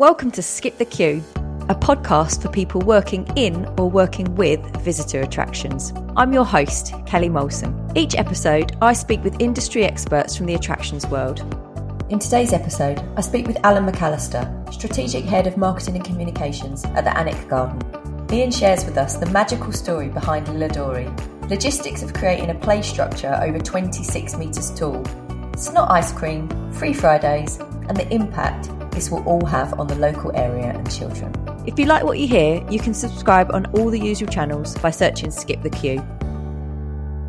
Welcome to Skip the Queue, a podcast for people working in or working with visitor attractions. I'm your host, Kelly Molson. Each episode, I speak with industry experts from the attractions world. In today's episode, I speak with Ian McAllister, Strategic Head of Marketing and Communications at the Alnwick Garden. Ian shares with us the magical story behind Lilidorei, logistics of creating a play structure over 26 metres tall, snot ice cream, free Fridays, and the impact this will all have on the local area and children. If you like what you hear, you can subscribe on all the usual channels by searching Skip the Queue.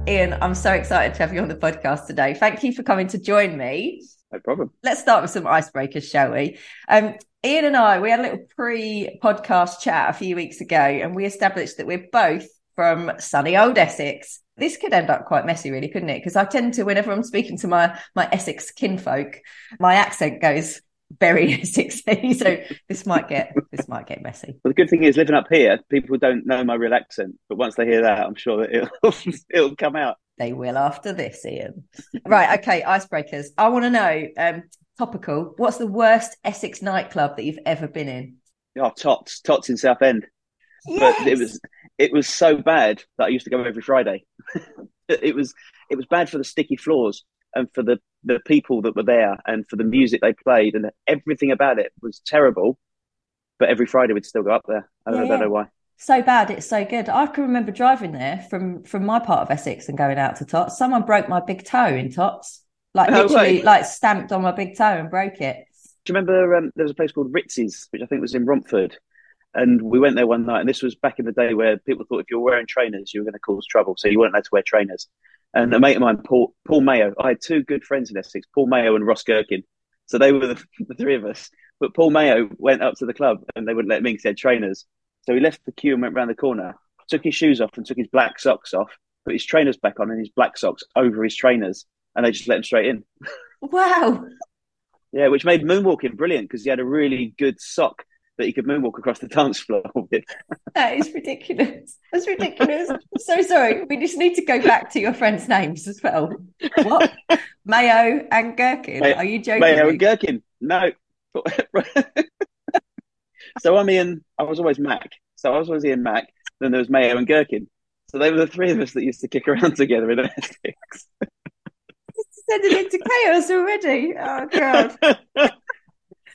Ian, I'm so excited to have you on the podcast today. Thank you for coming to join me. No problem. Let's start with some icebreakers, shall we? Um, Ian and I, we had a little pre podcast chat a few weeks ago, and we established that we're both from sunny old Essex. This could end up quite messy, really, couldn't it? Because I tend to, whenever I'm speaking to my my Essex kinfolk, my accent goes very Essexy. So this might get this might get messy. Well, the good thing is living up here, people don't know my real accent, but once they hear that, I'm sure that it'll it'll come out. They will after this, Ian. right, okay, icebreakers. I want to know, um, topical. What's the worst Essex nightclub that you've ever been in? Oh, Tots, Tots in Southend. Yes. But it was it was so bad that I used to go every Friday. it was it was bad for the sticky floors and for the the people that were there and for the music they played and everything about it was terrible. But every Friday we'd still go up there. I don't, Yeah, I don't know why. So bad, it's so good. I can remember driving there from from my part of Essex and going out to Tots. Someone broke my big toe in Tots, like Oh, literally, right. like stamped on my big toe and broke it. Do you remember um, there was a place called Ritz's, which I think was in Romford? And we went there one night, and this was back in the day where people thought if you were wearing trainers, you were going to cause trouble. So you weren't allowed to wear trainers. And a mate of mine, Paul, Paul Mayo, I had two good friends in Essex, Paul Mayo and Ross Gherkin. So they were the, the three of us. But Paul Mayo went up to the club and they wouldn't let him in because he had trainers. So he left the queue and went round the corner, took his shoes off and took his black socks off, put his trainers back on and his black socks over his trainers. And they just let him straight in. Wow, Yeah, which made moonwalking brilliant because he had a really good sock that he could moonwalk across the dance floor with. that is ridiculous. That's ridiculous. I'm so sorry. We just need to go back to your friends' names as well. What? Mayo and Gherkin. Mayo- Are you joking? Mayo and Gherkin. No. so I'm Ian, I was always Mac. So I was always Ian Mac. Then there was Mayo and Gherkin. So they were the three of us that used to kick around together in Essex. Sending into chaos already. Oh god.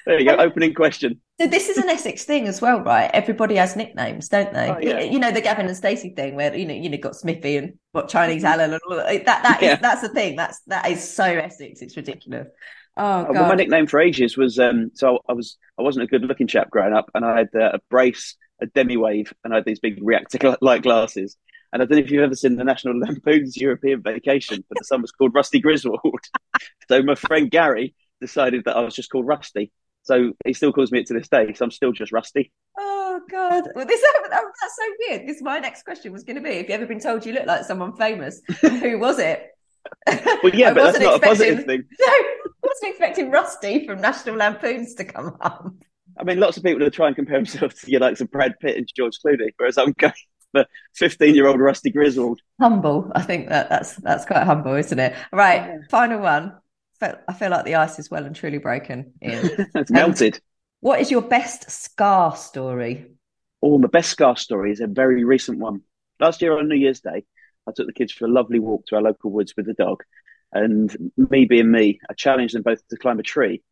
There you go. Opening question. So this is an Essex thing as well, right? Everybody has nicknames, don't they? Oh, yeah. You know the Gavin and Stacey thing, where you know you know got Smithy and what Chinese Alan and all that. That that is, Yeah. that's the thing. That's that is so Essex. It's ridiculous. Oh Uh, god. well, my nickname for ages was um, so I was I wasn't a good looking chap growing up, and I had uh, a brace, a demi wave, and I had these big Reactolite glasses. And I don't know if you've ever seen the National Lampoon's European Vacation, but the son was called Rusty Griswold. so my friend Gary decided that I was just called Rusty. So he still calls me it to this day. So I'm still just Rusty. Oh God! Well, this that's so weird. This my next question was going to be: Have you ever been told you look like someone famous? Who was it? Well, yeah, but that's wasn't a positive thing. No, I wasn't expecting Rusty from National Lampoons to come up. I mean, lots of people will try and compare themselves to you likes of Brad Pitt and George Clooney, whereas I'm going for 15 year old Rusty Griswold. Humble. I think that that's that's quite humble, isn't it? Right. Yeah. Final one. Felt- I feel like the ice is well and truly broken. It's um, melted. what is your best scar story? Oh, my best scar story is a very recent one. Last year on New Year's Day, I took the kids for a lovely walk to our local woods with the dog. And me being me, I challenged them both to climb a tree.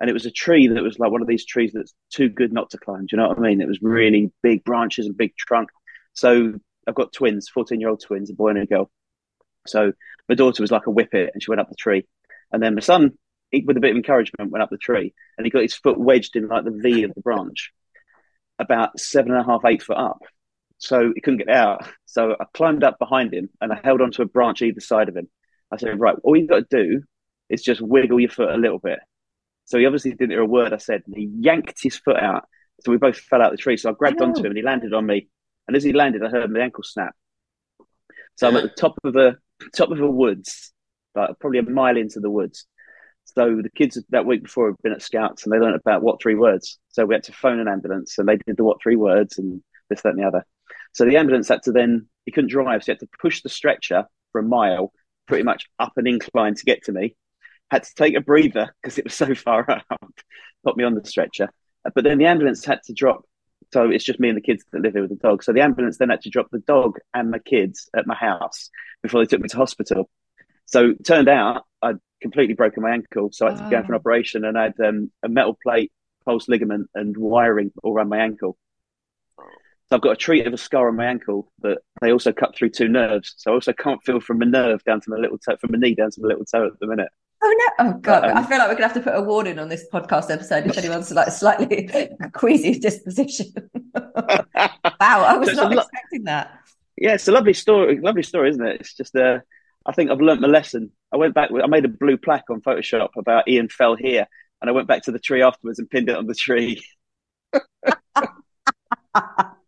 And it was a tree that was like one of these trees that's too good not to climb. Do you know what I mean? It was really big branches and big trunk. So I've got twins, 14 year old twins, a boy and a girl. So my daughter was like a whippet and she went up the tree. And then my son, he, with a bit of encouragement, went up the tree and he got his foot wedged in like the V of the branch about seven and a half, eight foot up. So he couldn't get out. So I climbed up behind him and I held onto a branch either side of him. I said, right, all you've got to do is just wiggle your foot a little bit. So he obviously didn't hear a word I said and he yanked his foot out. So we both fell out of the tree. So I grabbed onto him and he landed on me. And as he landed, I heard my ankle snap. So I'm at the top of a top of a woods, like probably a mile into the woods. So the kids that week before had been at scouts and they learned about what three words. So we had to phone an ambulance and they did the what three words and this, that, and the other. So the ambulance had to then he couldn't drive, so he had to push the stretcher for a mile, pretty much up an incline to get to me. Had to take a breather because it was so far out, Put me on the stretcher, But then the ambulance had to drop. So it's just me and the kids that live here with the dog. So the ambulance then had to drop the dog and my kids at my house before they took me to hospital. So turned out I'd completely broken my ankle. So I had to go for an Oh. operation and I had um, a metal plate, pulse ligament, and wiring all around my ankle. So I've got a treat of a scar on my ankle, but they also cut through two nerves. So I also can't feel from my nerve down to my little toe, from my knee down to my little toe at the minute. Oh no! Oh god! Um, I feel like we're gonna have to put a warning on this podcast episode if anyone's like slightly queasy disposition. wow, I was So not lo- expecting that. Yeah, it's a lovely story. Lovely story, isn't it? It's just uh, I think I've learnt my lesson. I went back. I made a blue plaque on Photoshop about Ian fell here, and I went back to the tree afterwards and pinned it on the tree.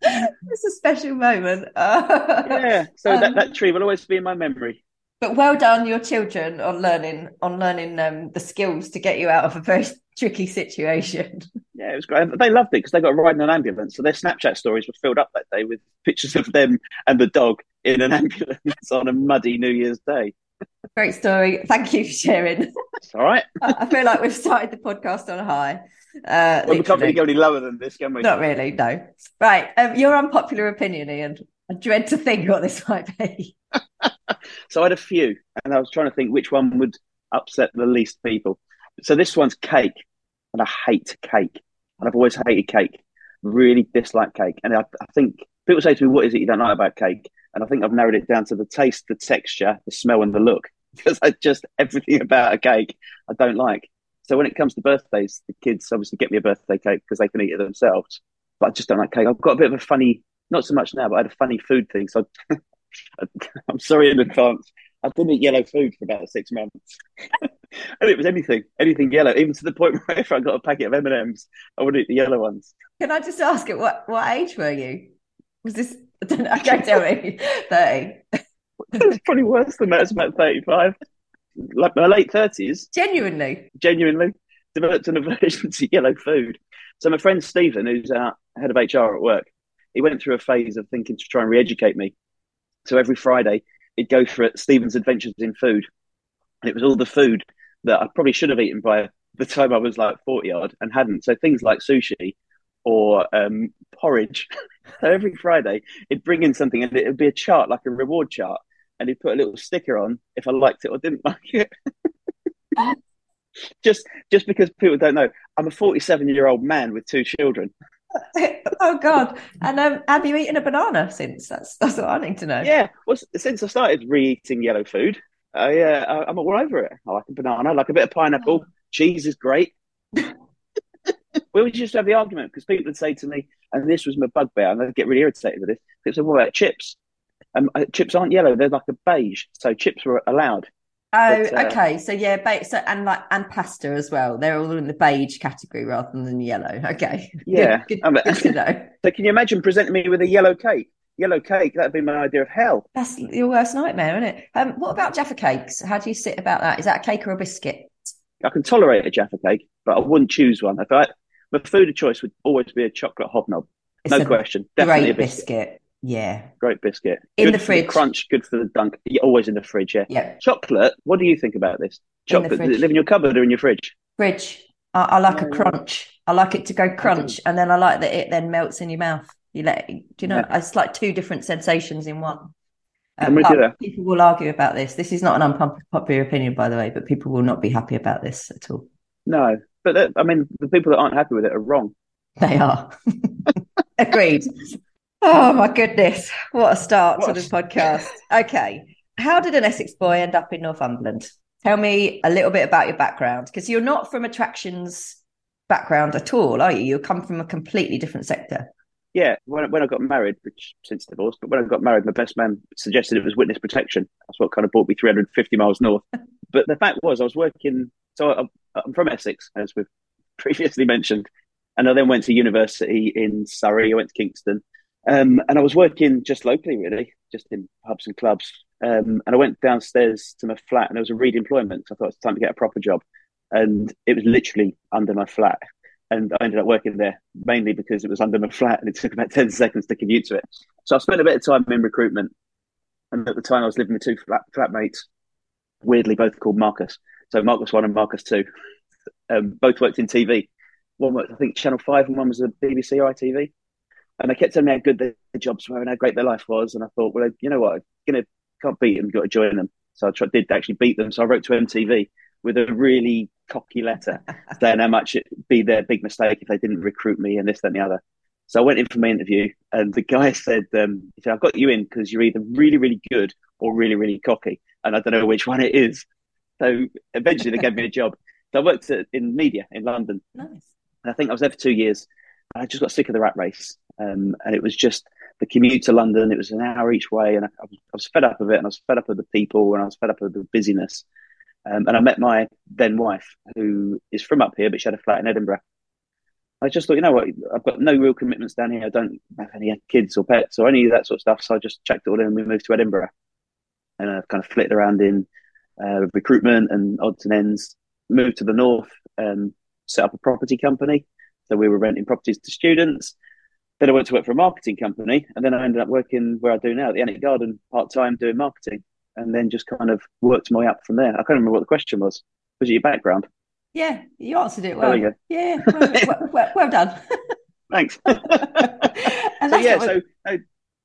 it's a special moment. Yeah, so Um, that, that tree will always be in my memory. But well done, your children, on learning on learning um, the skills to get you out of a very tricky situation. Yeah, it was great. They loved it because they got a ride in an ambulance. So their Snapchat stories were filled up that day with pictures of them and the dog in an ambulance on a muddy New Year's Day. Great story. Thank you for sharing. It's all right. I feel like we've started the podcast on a high. Uh, Well, we can't really go any lower than this, can we? Not really, no. Right. Um, your unpopular opinion, Ian. I dread to think what this might be. So I had a few, and I was trying to think which one would upset the least people. So this one's cake, and I hate cake, and I've always hated cake. Really dislike cake, and I, I think people say to me, "What is it you don't like about cake?" And I think I've narrowed it down to the taste, the texture, the smell, and the look. Because I just everything about a cake I don't like. So when it comes to birthdays, the kids obviously get me a birthday cake because they can eat it themselves. But I just don't like cake. I've got a bit of a funny, not so much now, but I had a funny food thing. So I'm sorry in advance. I didn't eat yellow food for about six months, and it was anything, anything yellow, even to the point where if I got a packet of M and M's, I would eat the yellow ones. Can I just ask it? What what age were you? Was this? I don't know. Don't tell me. Thirty. It's probably worse than that. It's about thirty-five, like my late thirties. Genuinely. Genuinely developed an aversion to yellow food. So my friend Stephen, who's our head of HR at work, he went through a phase of thinking to try and re-educate me. So every Friday, he'd go for Stephen's Adventures in Food, and it was all the food that I probably should have eaten by the time I was like forty odd and hadn't. So things like sushi or um, porridge. so every Friday, he'd bring in something, and it would be a chart, like a reward chart, and he'd put a little sticker on if I liked it or didn't like it. just just because people don't know, I'm a 47 year old man with two children. oh God! And um, have you eaten a banana since? That's that's what I need to know. Yeah, well, since I started re-eating yellow food, I, uh, I- I'm all over it. I like a banana, I like a bit of pineapple. Cheese is great. we would just have the argument because people would say to me, and this was my bugbear, and I'd get really irritated with this. They said, "What about chips?" Um, uh, chips aren't yellow; they're like a beige, so chips were allowed. Oh, But, uh, okay. So yeah, ba- so and like and pasta as well. They're all in the beige category rather than yellow. Okay. Yeah. Good, I mean- good to know. So, can you imagine presenting me with a yellow cake? Yellow cake, that'd be my idea of hell. That's your worst nightmare, isn't it? Um, what about Jaffa cakes? How do you sit about that? Is that a cake or a biscuit? I can tolerate a Jaffa cake, but I wouldn't choose one. If I, my food of choice would always be a chocolate hobnob. It's no question. Definitely a Great biscuit. biscuit. Yeah. Great biscuit. In Good the fridge. crunch, good for the dunk. Yeah, always in the fridge, yeah. Yeah. Chocolate, what do you think about this? Chocolate, does it live in your cupboard or in your fridge? Fridge. I, I like a crunch. I like it to go crunch, and then I like that it then melts in your mouth. You let do you know? It's like two different sensations in one. You um, people will argue about this. This is not an unpopular opinion, by the way, but people will not be happy about this at all. No. But I mean, the people that aren't happy with it are wrong. They are. Agreed. Oh my goodness. What a start What to the podcast. Okay. How did an Essex boy end up in Northumberland? Tell me a little bit about your background because you're not from attractions background at all, are you? You come from a completely different sector. Yeah, when, when I got married, which since divorce, but when I got married, my best man suggested it was witness protection. That's what kind of brought me 350 miles north. but the fact was, I was working, so I'm, I'm from Essex, as we've previously mentioned. And I then went to university in Surrey, I went to Kingston. Um, and I was working just locally, really, just in pubs and clubs. Um, and I went downstairs to my flat and there was a redeployment. So I thought it's time to get a proper job. And it was literally under my flat. And I ended up working there mainly because it was under my flat and it took about 10 seconds to commute to it. So I spent a bit of time in recruitment. And at the time, I was living with two flat, flatmates, weirdly both called Marcus. So Marcus 1 and Marcus 2. Um, both worked in TV. one worked, I think Channel Five, and one was the BBC or ITV. And they kept telling me how good their jobs were and how great their life was. And I thought, well, you know what, you know, can't beat them, got to join them. So I tried, did actually beat them. So I wrote to MTV with a really cocky letter saying how much it'd be their big mistake if they didn't recruit me and this, that, and the other. So I went in for my interview, and the guy said, um, he said, I've got you in because you're either really, really good or really, really cocky. And I don't know which one it is. So eventually they gave me a job. So I worked at, in media in London. Nice. And I think I was there for two years. And I just got sick of the rat race. Um, and it was just the commute to London. It was an hour each way. And I, I, was, I, was, fed up of it. And I was fed up of the people. And I was fed up of the busyness. Um, and I met my then wife, who is from up here, but she had a flat in Edinburgh. I just thought, you know what, I've got no real commitments down here. I don't have any kids or pets or any of that sort of stuff. So I just checked it all in and we moved to Edinburgh. And I've kind of flitted around in uh, recruitment and odds and ends. Moved to the north, and set up a property company. So we were renting properties to students. Then I went to work for a marketing company, and then I ended up working where I do now at the Alnwick Garden part time doing marketing, and then just kind of worked my way up from there. I can't remember what the question was. Was it your background? Yeah, you answered it well. Yeah, well, well, well, done. Thanks. so yeah, so I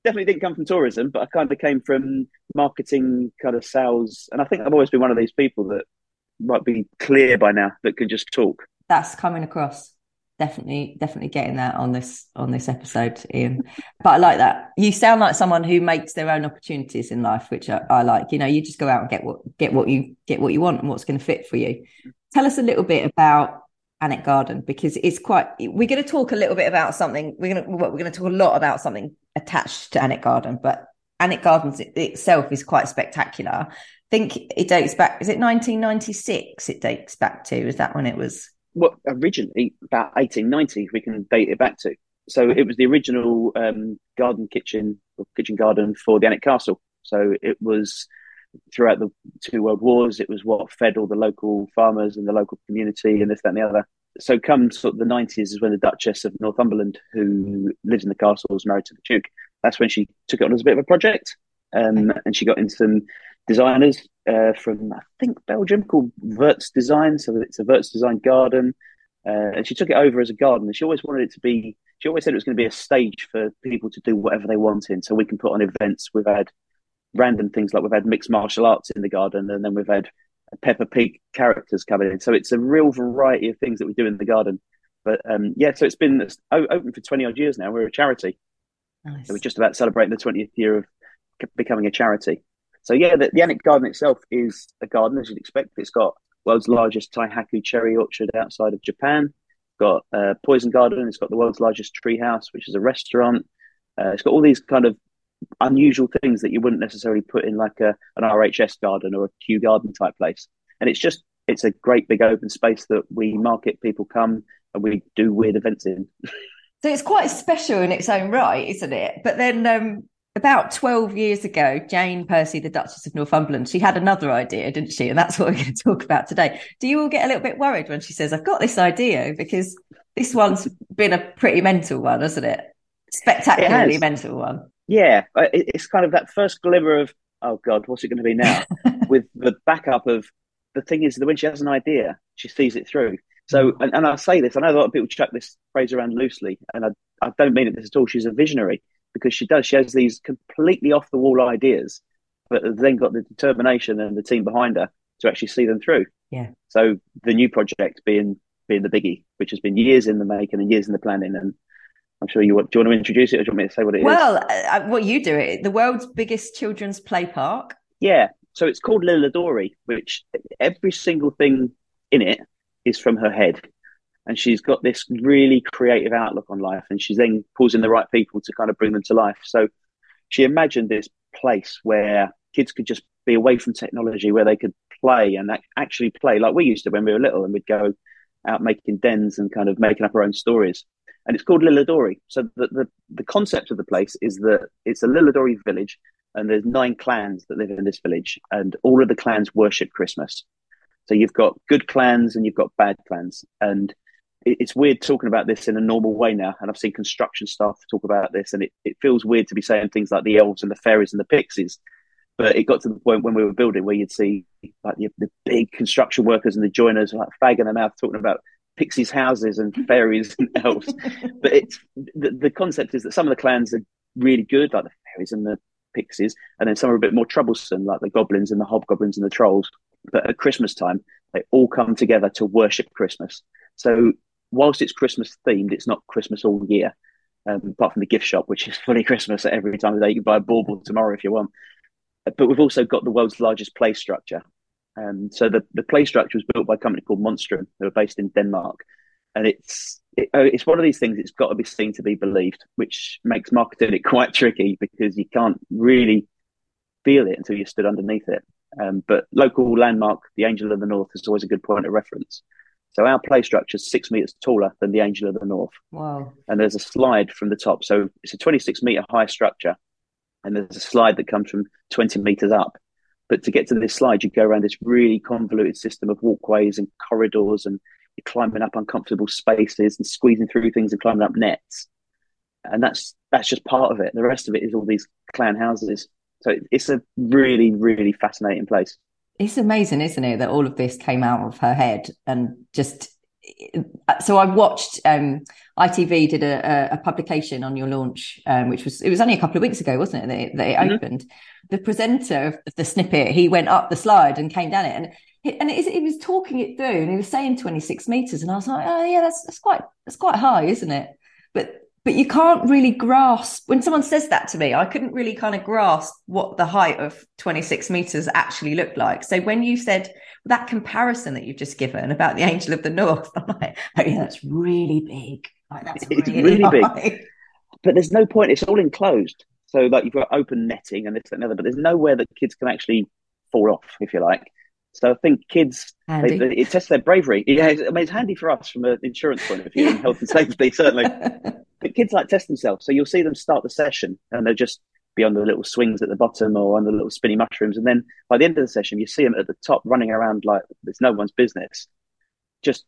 definitely didn't come from tourism, but I kind of came from marketing, kind of sales, and I think I've always been one of these people that might be clear by now that can just talk. That's coming across definitely definitely getting that on this on this episode ian. But i like that. You sound like someone who makes their own opportunities in life which I, I, like. You know you just go out and get what get what you get what you want and what's going to fit for you. Tell us a little bit about Alnwick Garden because it's quite we're going to talk a little bit about something we're going to we're going to talk a lot about something attached to Alnwick Garden but Alnwick Gardens itself is quite spectacular. I think it dates back is it 1996 it dates back to? Is that when it was well, originally about 1890, we can date it back to. So it was the original um, garden kitchen or kitchen garden for the Alnwick Castle. So it was throughout the two world wars. It was what fed all the local farmers and the local community and this, that, and the other. So come sort of the 90s is when the Duchess of Northumberland, who lives in the castle, was married to the Duke. That's when she took it on as a bit of a project. Um, and she got into some designers uh, from I think Belgium called Wirtz Design. So it's a Wirtz Design garden, uh, and she took it over as a garden. And she always wanted it to be. She always said it was going to be a stage for people to do whatever they wanted. So we can put on events. We've had random things like we've had mixed martial arts in the garden, and then we've had Peppa Pig characters coming in. So it's a real variety of things that we do in the garden. But um, yeah, so it's been open for twenty odd years now. We're a charity. Nice. So we're just about celebrating the twentieth year of becoming a charity. So yeah, the, the Alnwick Garden itself is a garden as you'd expect. It's got world's largest Taihaku cherry orchard outside of Japan. got a poison garden. It's got the world's largest treehouse, which is a restaurant. Uh, it's got all these kind of unusual things that you wouldn't necessarily put in like a an RHS garden or a Kew garden type place. And it's just it's a great big open space that we market. People come and we do weird events in. So it's quite special in its own right, isn't it? But then um, about 12 years ago, Jane Percy, the Duchess of Northumberland, she had another idea, didn't she? And that's what we're going to talk about today. Do you all get a little bit worried when she says, I've got this idea? Because this one's been a pretty mental one, hasn't it? Spectacularly it mental one. Yeah. It's kind of that first glimmer of, oh God, what's it going to be now? With the backup of the thing is that when she has an idea, she sees it through. So, mm. and, and I say this, I know a lot of people chuck this phrase around loosely, and I, I don't mean it this at all. She's a visionary because she does. She has these completely off the wall ideas, but then got the determination and the team behind her to actually see them through. Yeah. So the new project being being the biggie, which has been years in the making and years in the planning, and I'm sure you want. Do you want to introduce it, or do you want me to say what it well, is? well, uh, what you do it, the world's biggest children's play park. Yeah. So it's called Lilidorei, which every single thing in it is from her head and she's got this really creative outlook on life and she's then pulls in the right people to kind of bring them to life so she imagined this place where kids could just be away from technology where they could play and actually play like we used to when we were little and we'd go out making dens and kind of making up our own stories and it's called Lilidorei. So the, the, the concept of the place is that it's a Lilidorei village and there's nine clans that live in this village and all of the clans worship Christmas. So you've got good clans and you've got bad clans and it's weird talking about this in a normal way now. And I've seen construction staff talk about this, and it, it feels weird to be saying things like the elves and the fairies and the pixies. But it got to the point when we were building where you'd see like the, the big construction workers and the joiners like fag in their mouth talking about pixies' houses and fairies and elves. But it's the, the concept is that some of the clans are really good, like the fairies and the pixies, and then some are a bit more troublesome, like the goblins and the hobgoblins and the trolls. But at Christmas time, they all come together to worship Christmas. So whilst it's Christmas themed, it's not Christmas all year, um, apart from the gift shop, which is fully Christmas at every time of the day. You can buy a bauble tomorrow if you want. But we've also got the world's largest play structure. Um, so the, the play structure was built by a company called Monstrum, who are based in Denmark. And it's it, oh, it's one of these things. It's got to be seen to be believed, which makes marketing it quite tricky because you can't really feel it until you stood underneath it. Um, but local landmark, the Angel of the North, is always a good point of reference. So our play structure is six meters taller than the Angel of the North. Wow! And there's a slide from the top, so it's a 26 meter high structure, and there's a slide that comes from 20 meters up. But to get to this slide, you go around this really convoluted system of walkways and corridors, and you're climbing up uncomfortable spaces and squeezing through things and climbing up nets. And that's that's just part of it. The rest of it is all these clan houses. So it's a really, really fascinating place. It's amazing, isn't it, that all of this came out of her head and just. So I watched um, ITV did a, a, publication on your launch, um, which was it was only a couple of weeks ago, wasn't it, that it, that it mm-hmm. opened. The presenter of the snippet, he went up the slide and came down it, and and it, he was talking it through, and he was saying twenty six meters, and I was like, oh yeah, that's that's quite that's quite high, isn't it? But but you can't really grasp when someone says that to me i couldn't really kind of grasp what the height of 26 meters actually looked like. So when you said that comparison that you've just given about the angel of the north i'm like oh yeah that's really big. Like, that's it's really, really big. but there's no point it's all enclosed. So like you've got open netting and this and another but there's nowhere that kids can actually fall off if you like so I think kids, they, they, it tests their bravery. Yeah, I mean, it's handy for us from an insurance point of view and health and safety, certainly. but kids like test themselves. So you'll see them start the session and they'll just be on the little swings at the bottom or on the little spinny mushrooms. And then by the end of the session, you see them at the top running around like it's no one's business, just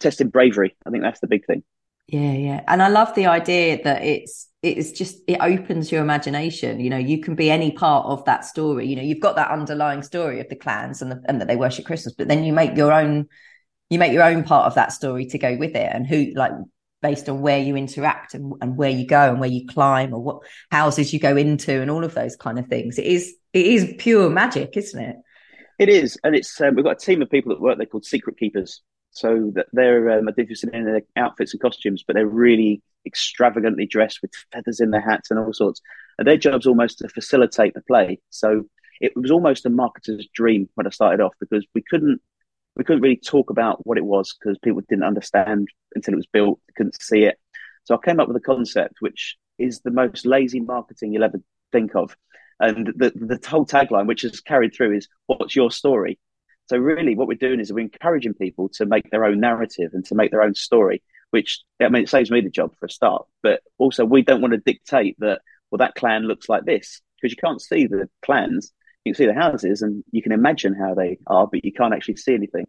testing bravery. I think that's the big thing. Yeah, yeah. And I love the idea that it's it's just it opens your imagination. You know, you can be any part of that story. You know, you've got that underlying story of the clans and the, and that they worship Christmas, but then you make your own you make your own part of that story to go with it and who like based on where you interact and, and where you go and where you climb or what houses you go into and all of those kind of things. It is it is pure magic, isn't it? It is, and it's um, we've got a team of people that work. They're called secret keepers. So that they're um, different in their outfits and costumes, but they're really extravagantly dressed with feathers in their hats and all sorts. And their job's almost to facilitate the play. So it was almost a marketer's dream when I started off because we couldn't we couldn't really talk about what it was because people didn't understand until it was built, couldn't see it. So I came up with a concept which is the most lazy marketing you'll ever think of. And the the whole tagline, which has carried through, is "What's your story?" So really, what we're doing is we're encouraging people to make their own narrative and to make their own story. Which I mean, it saves me the job for a start, but also we don't want to dictate that. Well, that clan looks like this because you can't see the clans. You can see the houses and you can imagine how they are, but you can't actually see anything.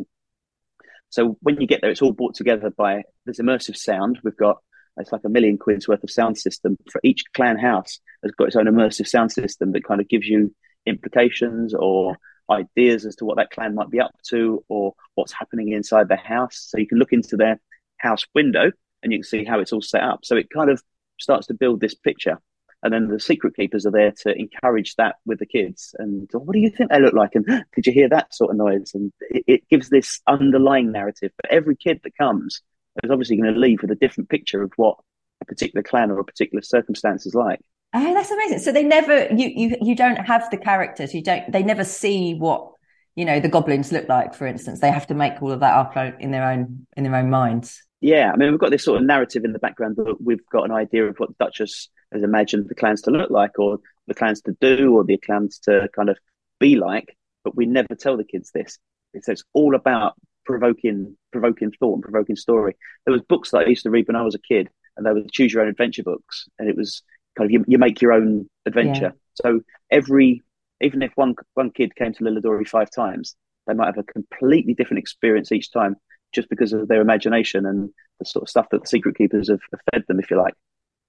So when you get there, it's all brought together by this immersive sound. We've got it's like a million quid's worth of sound system for each clan house has got its own immersive sound system that kind of gives you implications or ideas as to what that clan might be up to or what's happening inside the house. So you can look into their house window and you can see how it's all set up. So it kind of starts to build this picture. And then the secret keepers are there to encourage that with the kids. And oh, what do you think they look like? And did you hear that sort of noise? And it, it gives this underlying narrative. But every kid that comes is obviously going to leave with a different picture of what a particular clan or a particular circumstance is like. Oh, that's amazing. So they never you you you don't have the characters. You don't they never see what you know the goblins look like, for instance. They have to make all of that up in their own in their own minds. Yeah, I mean we've got this sort of narrative in the background but we've got an idea of what the Duchess has imagined the clans to look like or the clans to do or the clans to kind of be like, but we never tell the kids this. So it's all about provoking provoking thought and provoking story. There was books that I used to read when I was a kid and they were choose your own adventure books and it was kind of you, you make your own adventure. Yeah. So every even if one one kid came to Lilidorei five times, they might have a completely different experience each time, just because of their imagination and the sort of stuff that the secret keepers have, have fed them, if you like.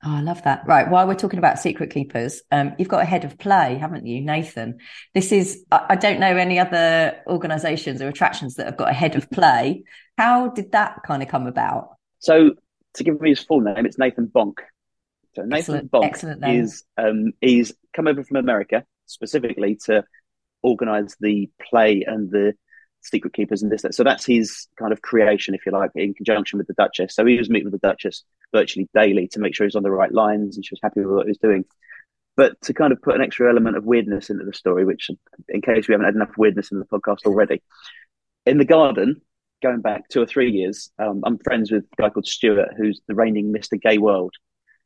Oh, I love that. Right. While we're talking about secret keepers, um, you've got a head of play, haven't you, Nathan? This is, I, I don't know any other organizations or attractions that have got a head of play. How did that kind of come about? So, to give me his full name, it's Nathan Bonk. So Nathan Excellent- Bonk excellent is um, he's come over from America specifically to organise the play and the Secret Keepers and this. that. So that's his kind of creation, if you like, in conjunction with the Duchess. So he was meeting with the Duchess virtually daily to make sure he's on the right lines and she was happy with what he was doing. But to kind of put an extra element of weirdness into the story, which, in case we haven't had enough weirdness in the podcast already, in the garden, going back two or three years, um, I'm friends with a guy called Stuart, who's the reigning Mr. Gay World.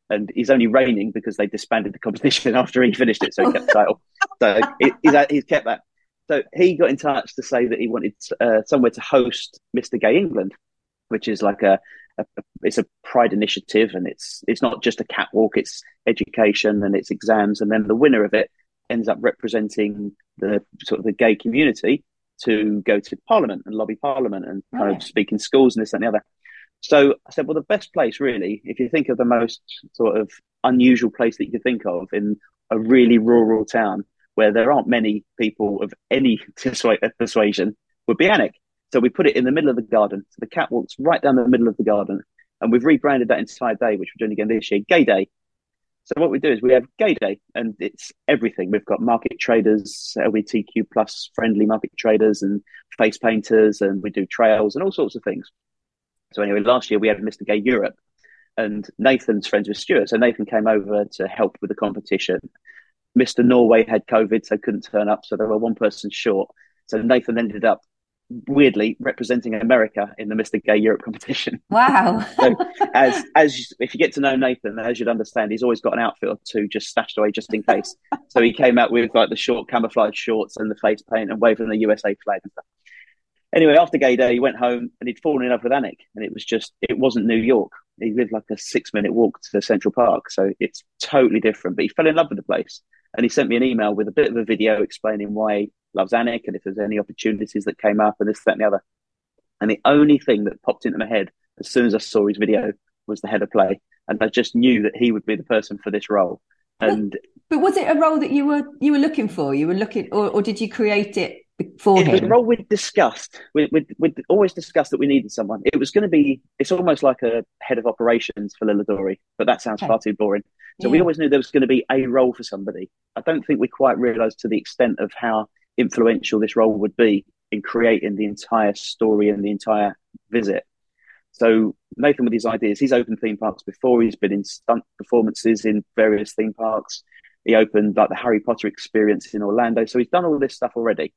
And he's only reigning because they disbanded the competition after he finished it, so he kept the title. So he, he's, he's kept that. So he got in touch to say that he wanted uh, somewhere to host Mr. Gay England, which is like a, a, it's a pride initiative, and it's it's not just a catwalk; it's education and it's exams, and then the winner of it ends up representing the sort of the gay community to go to Parliament and lobby Parliament and kind Right. of speak in schools and this and the other. So I said, well, the best place really, if you think of the most sort of unusual place that you could think of in a really rural town where there aren't many people of any uh, persuasion, would be Alnwick. So we put it in the middle of the garden. So the cat walks right down the middle of the garden. And we've rebranded that entire day, which we're doing again this year, Gay Day. So what we do is we have Gay Day, and it's everything. We've got market traders, LGBTQ plus friendly market traders, and face painters, and we do trails and all sorts of things. So anyway, last year we had Mr. Gay Europe, and Nathan's friends with Stuart. So Nathan came over to help with the competition. Mr. Norway had COVID, so couldn't turn up. So they were one person short. So Nathan ended up weirdly representing America in the Mr. Gay Europe competition. Wow. So as as if you get to know Nathan, as you'd understand, he's always got an outfit or two just stashed away just in case. so he came out with like the short camouflage shorts and the face paint and waving the USA flag and stuff. Anyway, after gay day, he went home and he'd fallen in love with Alnwick, and it was just it wasn't New York. He lived like a six minute walk to Central Park, so it's totally different. But he fell in love with the place, and he sent me an email with a bit of a video explaining why he loves Alnwick and if there's any opportunities that came up and this, that, and the other. And the only thing that popped into my head as soon as I saw his video was the head of play, and I just knew that he would be the person for this role. And But was it a role that you were you were looking for? You were looking, or, or did you create it for it was a role we'd discussed. We, we'd, we'd always discussed that we needed someone. It was going to be, it's almost like a head of operations for Lilidorei, but that sounds Okay. far too boring. So we always knew there was going to be a role for somebody. I don't think we quite realised to the extent of how influential this role would be in creating the entire story and the entire visit. So Nathan, with his ideas, he's opened theme parks before. He's been in stunt performances in various theme parks. He opened like the Harry Potter experience in Orlando. So he's done all this stuff already.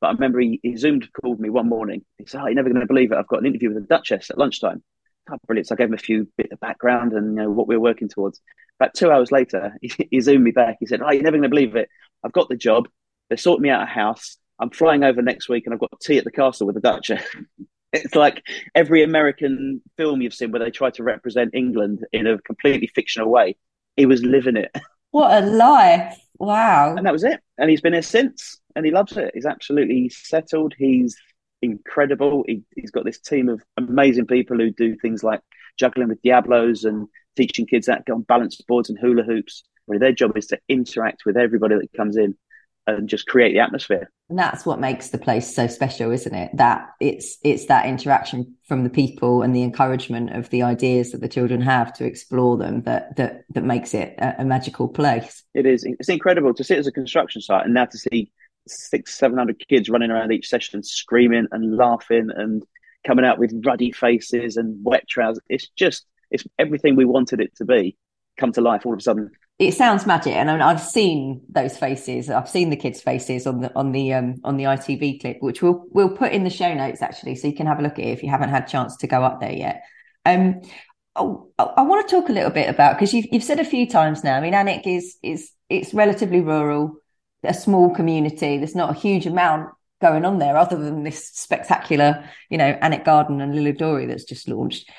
But I remember he, he zoomed called me one morning. He said, "Oh, you're never going to believe it. I've got an interview with the Duchess at lunchtime." Oh, brilliant! So I gave him a few bit of background and you know what we were working towards. About two hours later, he, he zoomed me back. He said, "Oh, you're never going to believe it. I've got the job. They're sorting me out a house. I'm flying over next week, and I've got tea at the castle with the Duchess." it's like every American film you've seen where they try to represent England in a completely fictional way. He was living it. What a life! Wow. And that was it. And he's been here since, and he loves it. He's absolutely settled. He's incredible. He, he's got this team of amazing people who do things like juggling with Diablos and teaching kids go on balance boards and hula hoops. Where their job is to interact with everybody that comes in and just create the atmosphere. And that's what makes the place so special, isn't it? That it's it's that interaction from the people and the encouragement of the ideas that the children have to explore them that that that makes it a, a magical place. It is. It's incredible to sit as a construction site and now to see six, seven hundred kids running around each session, screaming and laughing and coming out with ruddy faces and wet trousers. It's just, it's everything we wanted it to be come to life all of a sudden. It sounds magic, and I've seen those faces. I've seen the kids' faces on the on the um, on the ITV clip, which we'll we'll put in the show notes actually, so you can have a look at it if you haven't had a chance to go up there yet. Um, oh, I, I want to talk a little bit about because you've you've said a few times now. I mean, Alnwick is is it's relatively rural, a small community. There's not a huge amount going on there other than this spectacular, you know, Alnwick Garden and Lilidorei that's just launched.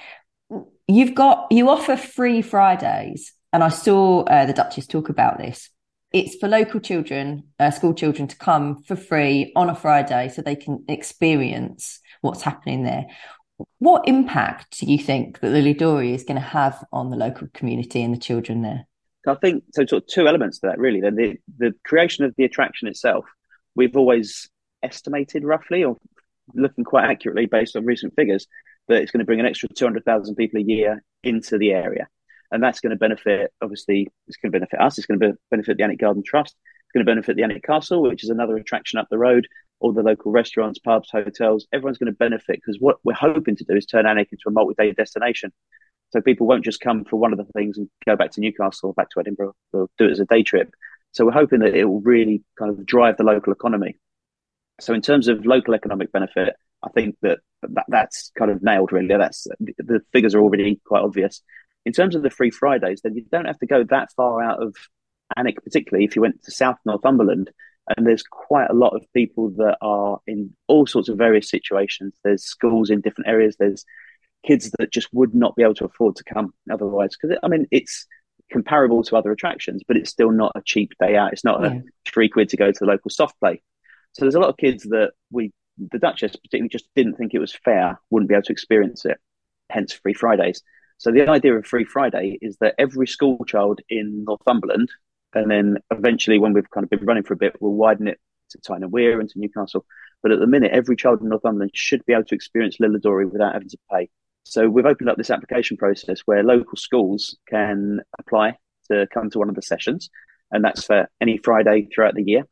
You've got you offer free Fridays, and I saw uh, the Duchess talk about this. It's for local children, uh, school children, to come for free on a Friday so they can experience what's happening there. What impact do you think that Lilidorei is going to have on the local community and the children there? I think so. Sort of two elements to that, really. Then the the creation of the attraction itself, we've always estimated roughly or looking quite accurately based on recent figures that it's going to bring an extra 200,000 people a year into the area. And that's going to benefit, obviously, it's going to benefit us. It's going to benefit the Alnwick Garden Trust. It's going to benefit the Alnwick Castle, which is another attraction up the road. All the local restaurants, pubs, hotels, everyone's going to benefit because what we're hoping to do is turn Alnwick into a multi-day destination. So people won't just come for one of the things and go back to Newcastle or back to Edinburgh. They'll do it as a day trip. So we're hoping that it will really kind of drive the local economy. So in terms of local economic benefit, I think that, that that's kind of nailed really. That's the figures are already quite obvious. In terms of the free Fridays, then you don't have to go that far out of Alnwick, particularly if you went to South Northumberland. And there's quite a lot of people that are in all sorts of various situations. There's schools in different areas. There's kids that just would not be able to afford to come otherwise. Because I mean, it's comparable to other attractions, but it's still not a cheap day out. It's not yeah. a three quid to go to the local soft play. So there's a lot of kids that we, the Duchess particularly, just didn't think it was fair, wouldn't be able to experience it. Hence, free Fridays. So the idea of Free Friday is that every school child in Northumberland, and then eventually, when we've kind of been running for a bit, we'll widen it to Tyne and Wear and to Newcastle. But at the minute, every child in Northumberland should be able to experience Lilidorei without having to pay. So we've opened up this application process where local schools can apply to come to one of the sessions, and that's for any Friday throughout the year.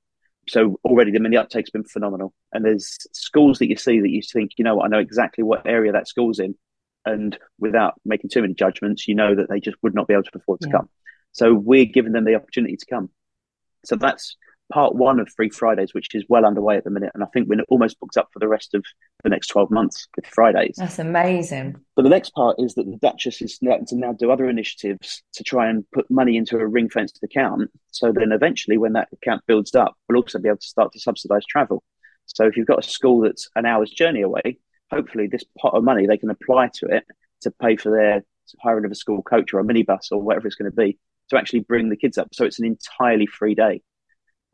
So already, the mini uptake's been phenomenal, and there's schools that you see that you think, you know, I know exactly what area that school's in, and without making too many judgments, you know that they just would not be able to afford to yeah. come. So we're giving them the opportunity to come. So that's part one of Free Fridays, which is well underway at the minute. And I think we're almost booked up for the rest of the next 12 months with Fridays. That's amazing. But the next part is that the Duchess is now to now do other initiatives to try and put money into a ring fenced account. So then eventually, when that account builds up, we'll also be able to start to subsidise travel. So if you've got a school that's an hour's journey away, hopefully this pot of money they can apply to it to pay for their hiring of a school coach or a minibus or whatever it's going to be to actually bring the kids up. So it's an entirely free day.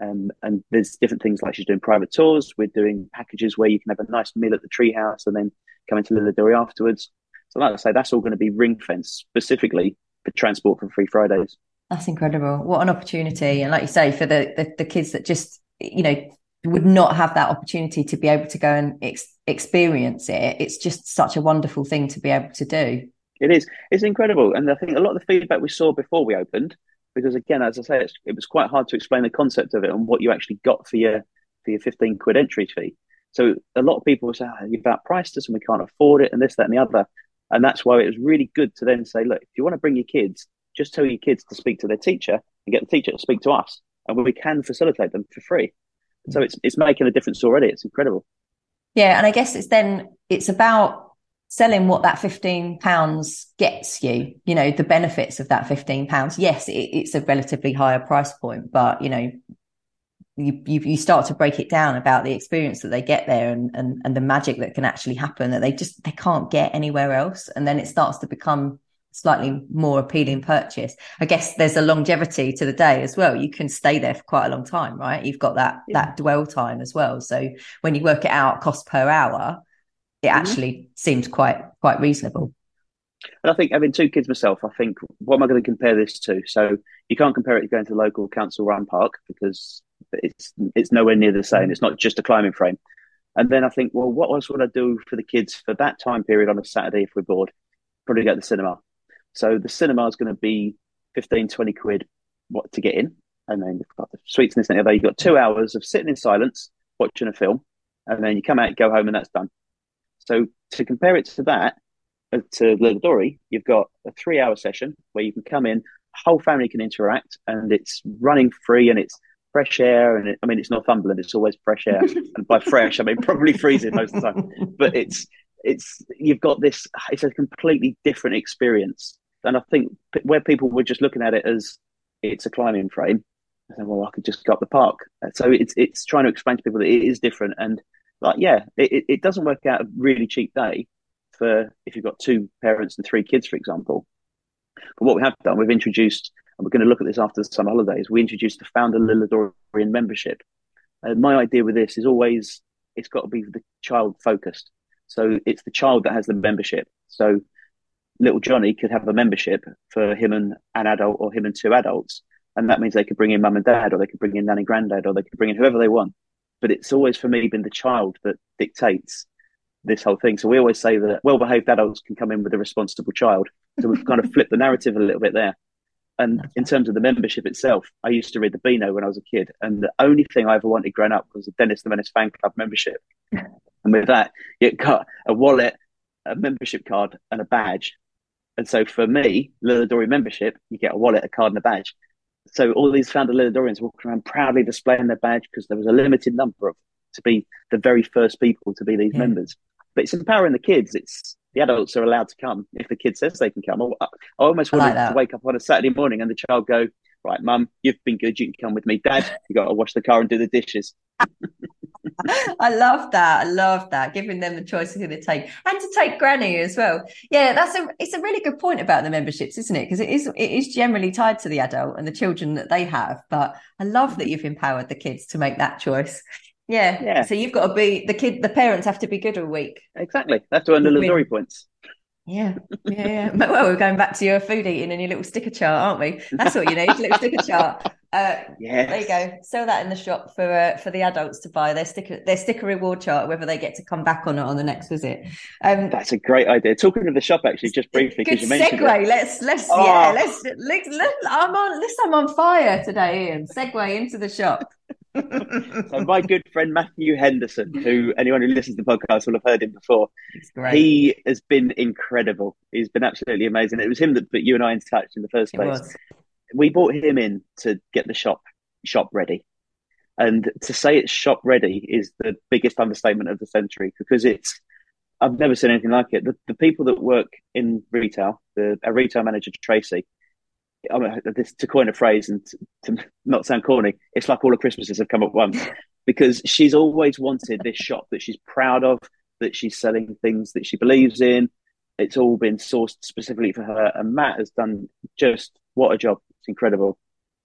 Um, and there's different things like she's doing private tours. We're doing packages where you can have a nice meal at the treehouse and then come into Lilidorei afterwards. So, like I say, that's all going to be ring fenced specifically for transport for Free Fridays. That's incredible. What an opportunity. And like you say, for the, the, the kids that just, you know, would not have that opportunity to be able to go and ex- experience it. It's just such a wonderful thing to be able to do. It is. It's incredible. And I think a lot of the feedback we saw before we opened because again, as I say, it was quite hard to explain the concept of it and what you actually got for your for your fifteen quid entry fee. So a lot of people were saying, oh, "You've outpriced us, and we can't afford it," and this, that, and the other. And that's why it was really good to then say, "Look, if you want to bring your kids, just tell your kids to speak to their teacher and get the teacher to speak to us, and we can facilitate them for free." So it's it's making a difference already. It's incredible. Yeah, and I guess it's then it's about selling what that 15 pounds gets you you know the benefits of that 15 pounds yes it, it's a relatively higher price point but you know you, you, you start to break it down about the experience that they get there and, and and the magic that can actually happen that they just they can't get anywhere else and then it starts to become slightly more appealing purchase i guess there's a longevity to the day as well you can stay there for quite a long time right you've got that yeah. that dwell time as well so when you work it out cost per hour it mm-hmm. actually seemed quite quite reasonable. And I think having two kids myself, I think what am I going to compare this to? So you can't compare it to going to the local council run park because it's it's nowhere near the same. It's not just a climbing frame. And then I think, well, what else would I do for the kids for that time period on a Saturday if we're bored? Probably go to the cinema. So the cinema is going to be 15, 20 quid what to get in. And then you've got the sweets and this and the other. You've got two hours of sitting in silence, watching a film. And then you come out, go home, and that's done. So to compare it to that, uh, to Lilidorei, you've got a three-hour session where you can come in, whole family can interact, and it's running free and it's fresh air. And it, I mean, it's Northumberland; it's always fresh air. and by fresh, I mean probably freezing most of the time. But it's it's you've got this. It's a completely different experience. And I think where people were just looking at it as it's a climbing frame, I said, well, I could just go up the park. So it's it's trying to explain to people that it is different and like yeah, it, it doesn't work out a really cheap day for if you've got two parents and three kids, for example. But what we have done, we've introduced, and we're going to look at this after the summer holidays. We introduced the founder Lilidorian membership. And my idea with this is always it's got to be the child focused. So it's the child that has the membership. So little Johnny could have a membership for him and an adult or him and two adults. And that means they could bring in mum and dad, or they could bring in nanny granddad, or they could bring in whoever they want but it's always for me been the child that dictates this whole thing. So we always say that well behaved adults can come in with a responsible child. So we've kind of flipped the narrative a little bit there. And in terms of the membership itself, I used to read the Beano when I was a kid, and the only thing I ever wanted growing up was a Dennis the Menace fan club membership. and with that, you got a wallet, a membership card, and a badge. And so for me, Lilidorei membership, you get a wallet, a card, and a badge. So all these founder Lilidorians walking around proudly displaying their badge because there was a limited number of to be the very first people to be these yeah. members. But it's empowering the kids. It's the adults are allowed to come if the kid says they can come. I, I almost wanted like to wake up on a Saturday morning and the child go, right, mum, you've been good. You can come with me. Dad, you got to wash the car and do the dishes. I love that. I love that. Giving them the choice of who they take and to take granny as well. Yeah, that's a it's a really good point about the memberships, isn't it? Because it is it is generally tied to the adult and the children that they have. But I love that you've empowered the kids to make that choice. Yeah. Yeah. So you've got to be the kid. The parents have to be good all week. Exactly. They have to earn the Lilidorei points. Yeah, yeah, yeah. well, we're going back to your food eating and your little sticker chart, aren't we? That's what you need, little sticker chart. Uh, yeah, there you go. Sell that in the shop for uh, for the adults to buy their sticker their sticker reward chart, whether they get to come back or not on the next visit. Um, That's a great idea. Talking of the shop, actually, just briefly because you mentioned segue. It. Let's let's oh. yeah let's, let's let's I'm on this I'm on fire today, Ian. Segue into the shop so my good friend Matthew Henderson, who anyone who listens to the podcast will have heard him before, he has been incredible. He's been absolutely amazing. It was him that put you and I in touch in the first place. We brought him in to get the shop shop ready. And to say it's shop ready is the biggest understatement of the century because it's I've never seen anything like it. The, the people that work in retail, the a retail manager Tracy, I mean, this, to coin a phrase and to, to, not sound corny, it's like all the Christmases have come at once because she's always wanted this shop that she's proud of, that she's selling things that she believes in. It's all been sourced specifically for her, and Matt has done just what a job! It's incredible.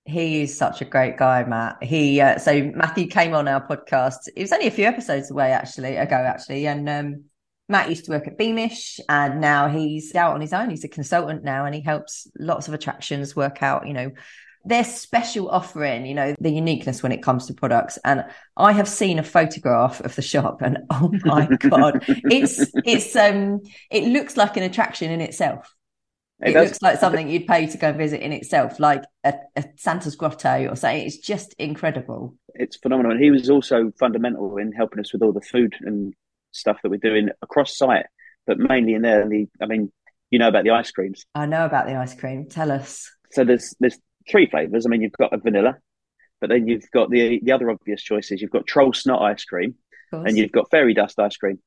He is such a great guy, Matt. He uh, so Matthew came on our podcast. It was only a few episodes away, actually, ago, actually, and um, Matt used to work at Beamish and now he's out on his own. He's a consultant now and he helps lots of attractions work out, you know, their special offering, you know, the uniqueness when it comes to products. And I have seen a photograph of the shop and oh my God, it's, it's, um, it looks like an attraction in itself. It, it looks like something you'd pay to go visit in itself, like a, a Santa's grotto or something. It's just incredible. It's phenomenal. And he was also fundamental in helping us with all the food and stuff that we're doing across site, but mainly in there. The, I mean, you know about the ice creams. I know about the ice cream. Tell us. So there's there's three flavors. I mean, you've got a vanilla, but then you've got the the other obvious choices. You've got troll snot ice cream, and you've got fairy dust ice cream.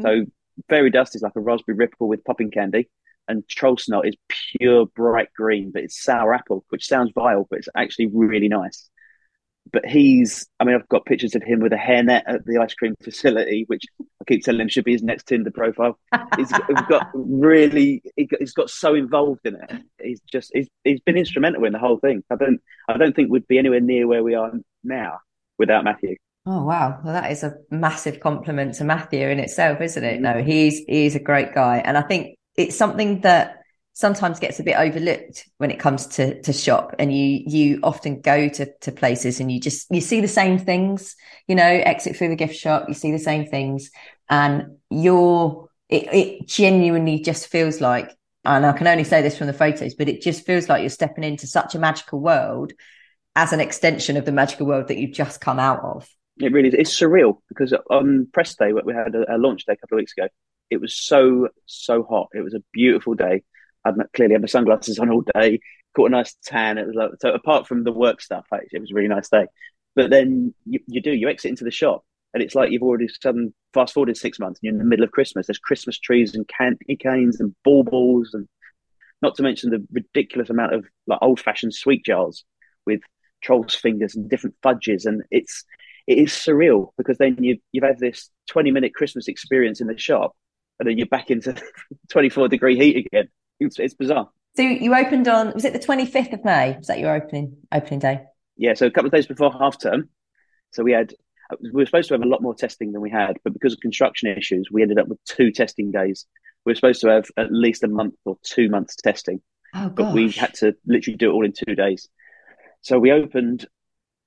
Mm. So fairy dust is like a raspberry ripple with popping candy, and Trollsnot is pure bright green, but it's sour apple, which sounds vile, but it's actually really nice but he's I mean I've got pictures of him with a hairnet at the ice cream facility, which I keep telling him should be his next Tinder profile. he's got really he's got so involved in it. He's just he's, he's been instrumental in the whole thing. I don't I don't think we'd be anywhere near where we are now without Matthew. Oh wow, well that is a massive compliment to Matthew in itself, isn't it? Mm. No, he's he's a great guy, and I think it's something that sometimes gets a bit overlooked when it comes to to shop. And you you often go to to places and you just you see the same things you know exit through the gift shop you see the same things. And you're it, it genuinely just feels like and I can only say this from the photos but it just feels like you're stepping into such a magical world as an extension of the magical world that you've just come out of. It really is. It's surreal because on press day we had a, a launch day a couple of weeks ago it was so so hot it was a beautiful day I'd clearly had my sunglasses on all day, caught a nice tan. It was like, so apart from the work stuff, it was a really nice day. But then you, you do, you exit into the shop and it's like you've already sudden fast forwarded six months and you're in the middle of Christmas. There's Christmas trees and candy canes and baubles and not to mention the ridiculous amount of like old fashioned sweet jars with trolls fingers and different fudges. And it's, it is surreal because then you, you've had this 20 minute Christmas experience in the shop and then you're back into 24 degree heat again it's, it's bizarre. So you opened on was it the twenty fifth of May? Was that your opening opening day? Yeah, so a couple of days before half term. So we had we were supposed to have a lot more testing than we had, but because of construction issues, we ended up with two testing days. We were supposed to have at least a month or two months testing, oh, but we had to literally do it all in two days. So we opened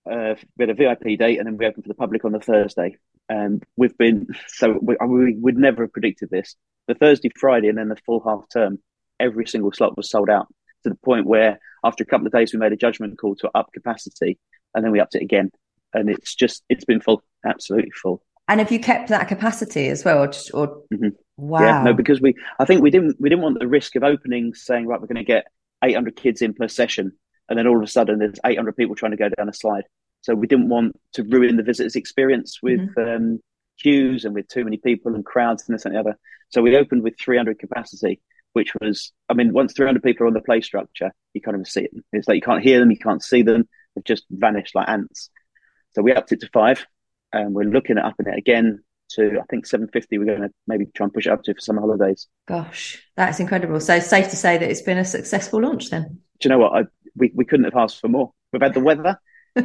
uh, we had a VIP date, and then we opened for the public on the Thursday. And we've been so we, we would never have predicted this. The Thursday, Friday, and then the full half term, every single slot was sold out to the point where after a couple of days we made a judgment call to up capacity, and then we upped it again, and it's just it's been full, absolutely full. And have you kept that capacity as well, or, just, or mm-hmm. wow? Yeah, no, because we I think we didn't we didn't want the risk of opening saying right we're going to get 800 kids in per session, and then all of a sudden there's 800 people trying to go down a slide. So we didn't want to ruin the visitors' experience with mm-hmm. um, queues and with too many people and crowds and this and the other. So we opened with 300 capacity, which was, I mean, once 300 people are on the play structure, you can't even see it. It's like you can't hear them, you can't see them. They've just vanished like ants. So we upped it to five, and we're looking at upping it again to I think 750. We're going to maybe try and push it up to for summer holidays. Gosh, that's incredible. So safe to say that it's been a successful launch then. Do you know what? I, we we couldn't have asked for more. We've had the weather,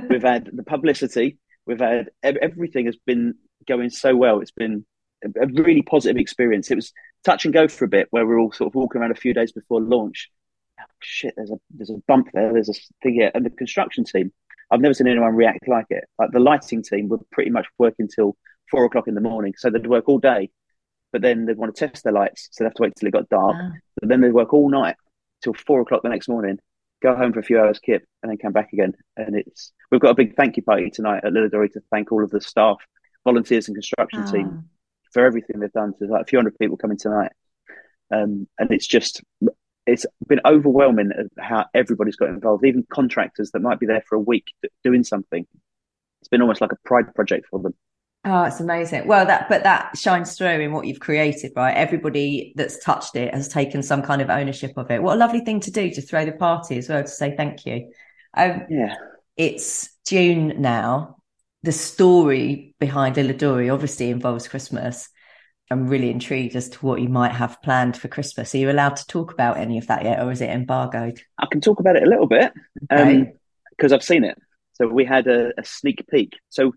we've had the publicity, we've had everything has been going so well. It's been a really positive experience. It was touch and go for a bit, where we're all sort of walking around a few days before launch. Oh, shit, there's a there's a bump there. There's a thing here, and the construction team. I've never seen anyone react like it. Like the lighting team were pretty much working till four o'clock in the morning, so they'd work all day, but then they'd want to test their lights, so they'd have to wait till it got dark. Wow. But then they'd work all night till four o'clock the next morning, go home for a few hours, kip, and then come back again. And it's we've got a big thank you party tonight at Lilidorei to thank all of the staff, volunteers, and construction team for everything they've done. There's like a few hundred people coming tonight, um, and it's just it's been overwhelming how everybody's got involved, even contractors that might be there for a week doing something. It's been almost like a pride project for them. Oh, it's amazing. Well, that but that shines through in what you've created, right? Everybody that's touched it has taken some kind of ownership of it. What a lovely thing to do to throw the party as well to say thank you. Um, yeah, it's June now. The story behind Lilidorei obviously involves Christmas. I'm really intrigued as to what you might have planned for Christmas. Are you allowed to talk about any of that yet, or is it embargoed? I can talk about it a little bit because okay. um, I've seen it. So we had a, a sneak peek. So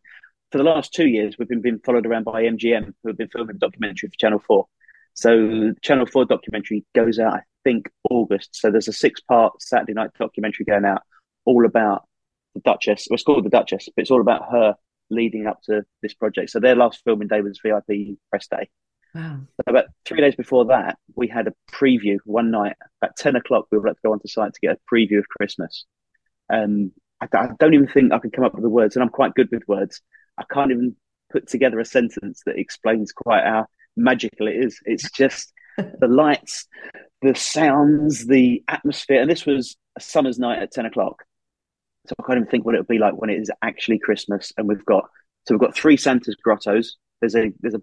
for the last two years, we've been being followed around by MGM, who have been filming a documentary for Channel 4. So, Channel 4 documentary goes out, I think, August. So, there's a six part Saturday night documentary going out all about the Duchess. Well, it's called The Duchess, but it's all about her leading up to this project. So, their last filming day was VIP press day. Wow. So about three days before that, we had a preview one night. At 10 o'clock, we were about to go onto site to get a preview of Christmas. Um, I, I don't even think I could come up with the words, and I'm quite good with words. I can't even put together a sentence that explains quite how magical it is. It's just the lights, the sounds, the atmosphere. And this was a summer's night at 10 o'clock. So I can't even think what it would be like when it is actually Christmas. And we've got, so we've got three Santa's grottos. There's a, there's a,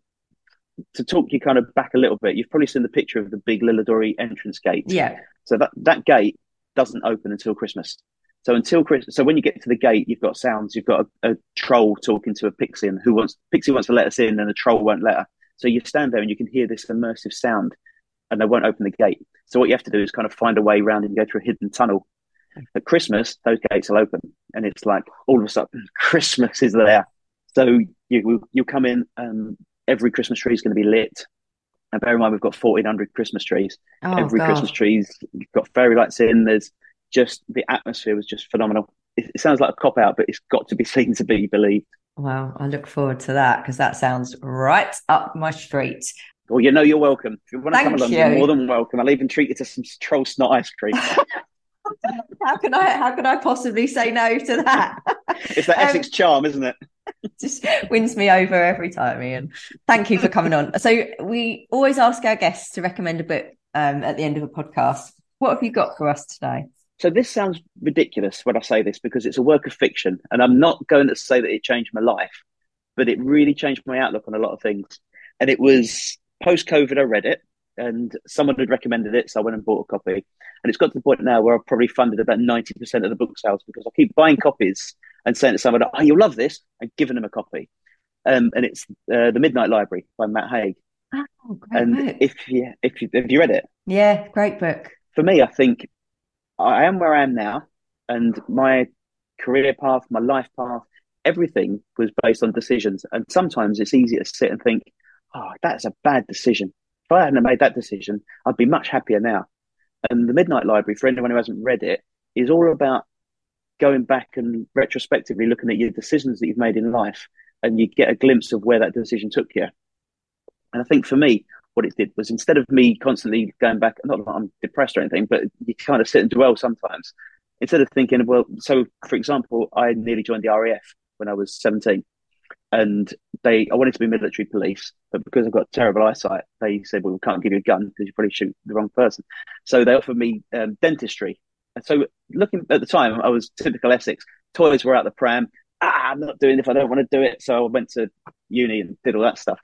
to talk you kind of back a little bit, you've probably seen the picture of the big Lilidorei entrance gate. Yeah. So that, that gate doesn't open until Christmas. So until Chris, so when you get to the gate, you've got sounds. You've got a, a troll talking to a pixie, and who wants pixie wants to let us in, and the troll won't let her. So you stand there and you can hear this immersive sound, and they won't open the gate. So what you have to do is kind of find a way around and go through a hidden tunnel. At Christmas, those gates will open, and it's like all of a sudden Christmas is there. So you you come in, and every Christmas tree is going to be lit. And bear in mind, we've got fourteen hundred Christmas trees. Oh, every God. Christmas trees, you've got fairy lights in. There's just the atmosphere was just phenomenal. It, it sounds like a cop out, but it's got to be seen to be believed. Wow, I look forward to that because that sounds right up my street. Well, you know you're welcome. If you want to Thank come along, you. you're more than welcome. I'll even treat you to some troll snot ice cream. how can I how can I possibly say no to that? It's that um, Essex charm, isn't it? it? just wins me over every time, Ian. Thank you for coming on. So we always ask our guests to recommend a book um, at the end of a podcast. What have you got for us today? So this sounds ridiculous when I say this because it's a work of fiction, and I'm not going to say that it changed my life, but it really changed my outlook on a lot of things. And it was post COVID, I read it, and someone had recommended it, so I went and bought a copy. And it's got to the point now where I've probably funded about ninety percent of the book sales because I keep buying copies and saying to someone, "Oh, you'll love this," and giving them a copy. Um, and it's uh, the Midnight Library by Matt Haig. Oh, great and book. if you if you have you read it? Yeah, great book. For me, I think I am where I am now, and my career path, my life path, everything was based on decisions. And sometimes it's easy to sit and think, "Oh, that's a bad decision. If I hadn't made that decision, I'd be much happier now." And the Midnight Library, for anyone who hasn't read it, is all about going back and retrospectively looking at your decisions that you've made in life, and you get a glimpse of where that decision took you. And I think for me, what it did was instead of me constantly going back, not that I'm depressed or anything, but you kind of sit and dwell sometimes. Instead of thinking, well, so for example, I nearly joined the RAF when I was 17 and they I wanted to be military police, but because I've got terrible eyesight, they said, "Well, we can't give you a gun because you probably shoot the wrong person." So they offered me um, dentistry. And so, looking at the time, I was typical Essex. Toys were out the pram. Ah, I'm not doing it if I don't want to do it. So I went to uni and did all that stuff.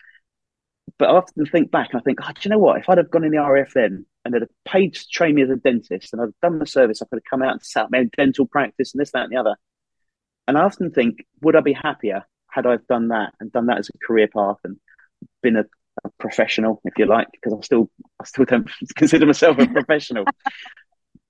But I often think back and I think, oh, do you know what? If I'd have gone in the RAF then and they'd have paid to train me as a dentist and I'd have done the service, I could have come out and set up my own dental practice and this, that, and the other. And I often think, would I be happier had I done that and done that as a career path and been a, a professional, if you like, because I still I still don't consider myself a professional.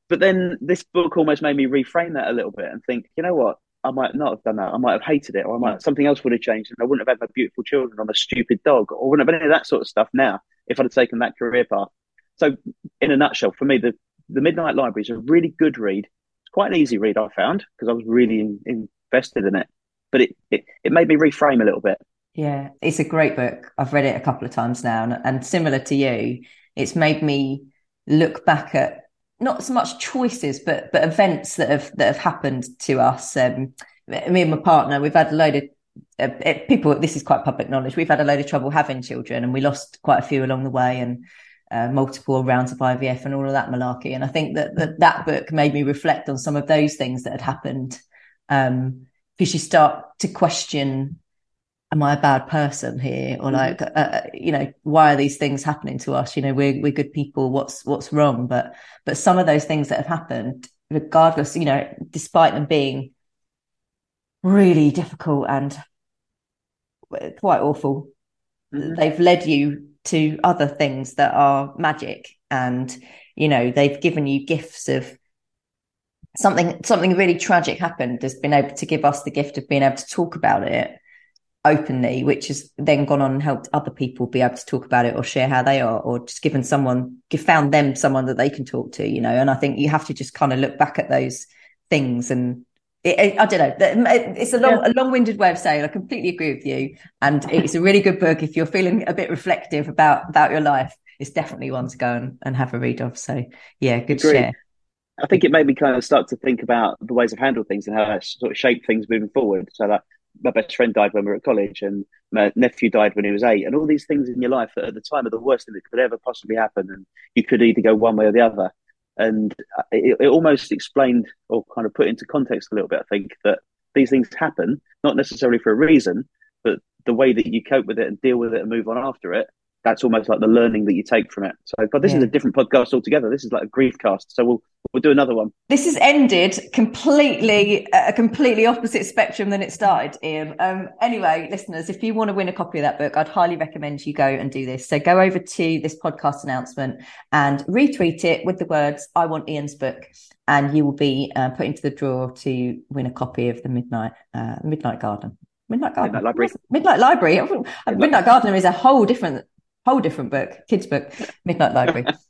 but then this book almost made me reframe that a little bit and think, you know what? I might not have done that. I might have hated it, or I might something else would have changed, and I wouldn't have had my beautiful children or my stupid dog, or wouldn't have any of that sort of stuff now if I'd have taken that career path. So, in a nutshell, for me, the the Midnight Library is a really good read. It's quite an easy read, I found, because I was really in, invested in it but it, it, it made me reframe a little bit. Yeah, it's a great book. I've read it a couple of times now, and, and similar to you, it's made me look back at not so much choices, but but events that have that have happened to us. Um, me and my partner, we've had a load of uh, people. This is quite public knowledge. We've had a load of trouble having children, and we lost quite a few along the way, and uh, multiple rounds of IVF and all of that malarkey. And I think that that, that book made me reflect on some of those things that had happened. Um, because you start to question am I a bad person here? Or mm-hmm. like, uh, uh, you know, why are these things happening to us? You know, we're, we're good people. What's, what's wrong? But, but some of those things that have happened, regardless, you know, despite them being really difficult and quite awful, mm-hmm. they've led you to other things that are magic. And, you know, they've given you gifts of something something really tragic happened has been able to give us the gift of being able to talk about it openly which has then gone on and helped other people be able to talk about it or share how they are or just given someone found them someone that they can talk to you know and i think you have to just kind of look back at those things and it, it, I don't know. It's a long, yeah. a long-winded way of saying I completely agree with you, and it's a really good book if you're feeling a bit reflective about about your life. It's definitely one to go and, and have a read of. So yeah, good Agreed. share. I think it made me kind of start to think about the ways I've handled things and how that sort of shaped things moving forward. So that my best friend died when we were at college, and my nephew died when he was eight, and all these things in your life that at the time are the worst thing that could ever possibly happen, and you could either go one way or the other. And uh, it, it almost explained or kind of put into context a little bit. I think that these things happen not necessarily for a reason, but the way that you cope with it and deal with it and move on after it that's almost like the learning that you take from it. So, but this yeah. is a different podcast altogether. This is like a grief cast. So we'll we'll do another one. This has ended completely a completely opposite spectrum than it started, Ian. Um, anyway, listeners, if you want to win a copy of that book, I'd highly recommend you go and do this. So go over to this podcast announcement and retweet it with the words "I want Ian's book," and you will be uh, put into the draw to win a copy of the Midnight uh, Midnight Garden. Midnight Garden. Midnight Library. Midnight Library. Midnight, Midnight Gardener is a whole different whole different book, kids' book, Midnight Library.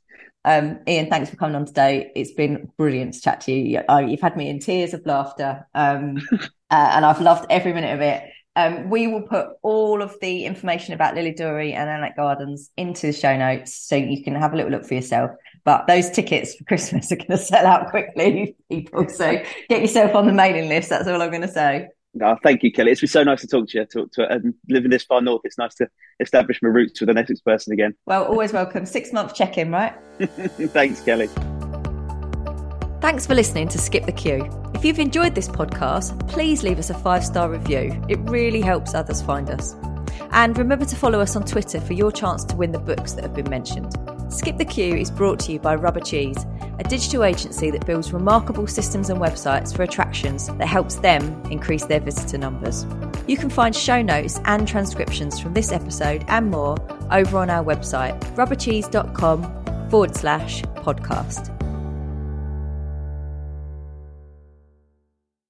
um, Ian, thanks for coming on today. It's been brilliant to chat to you. you've had me in tears of laughter, um, uh, and I've loved every minute of it. Um, we will put all of the information about Lilidorei and Alnwick Gardens into the show notes so you can have a little look for yourself. But those tickets for Christmas are going to sell out quickly, people. So get yourself on the mailing list. That's all I'm going to say. No, thank you, Kelly. It's been so nice to talk to you. To, to and living this far north, it's nice to establish my roots with an Essex person again. Well, always welcome. Six month check in, right? Thanks, Kelly. Thanks for listening to Skip the Queue. If you've enjoyed this podcast, please leave us a five star review. It really helps others find us. And remember to follow us on Twitter for your chance to win the books that have been mentioned. Skip the Queue is brought to you by Rubber Cheese, a digital agency that builds remarkable systems and websites for attractions that helps them increase their visitor numbers. You can find show notes and transcriptions from this episode and more over on our website, rubbercheese.com forward slash podcast.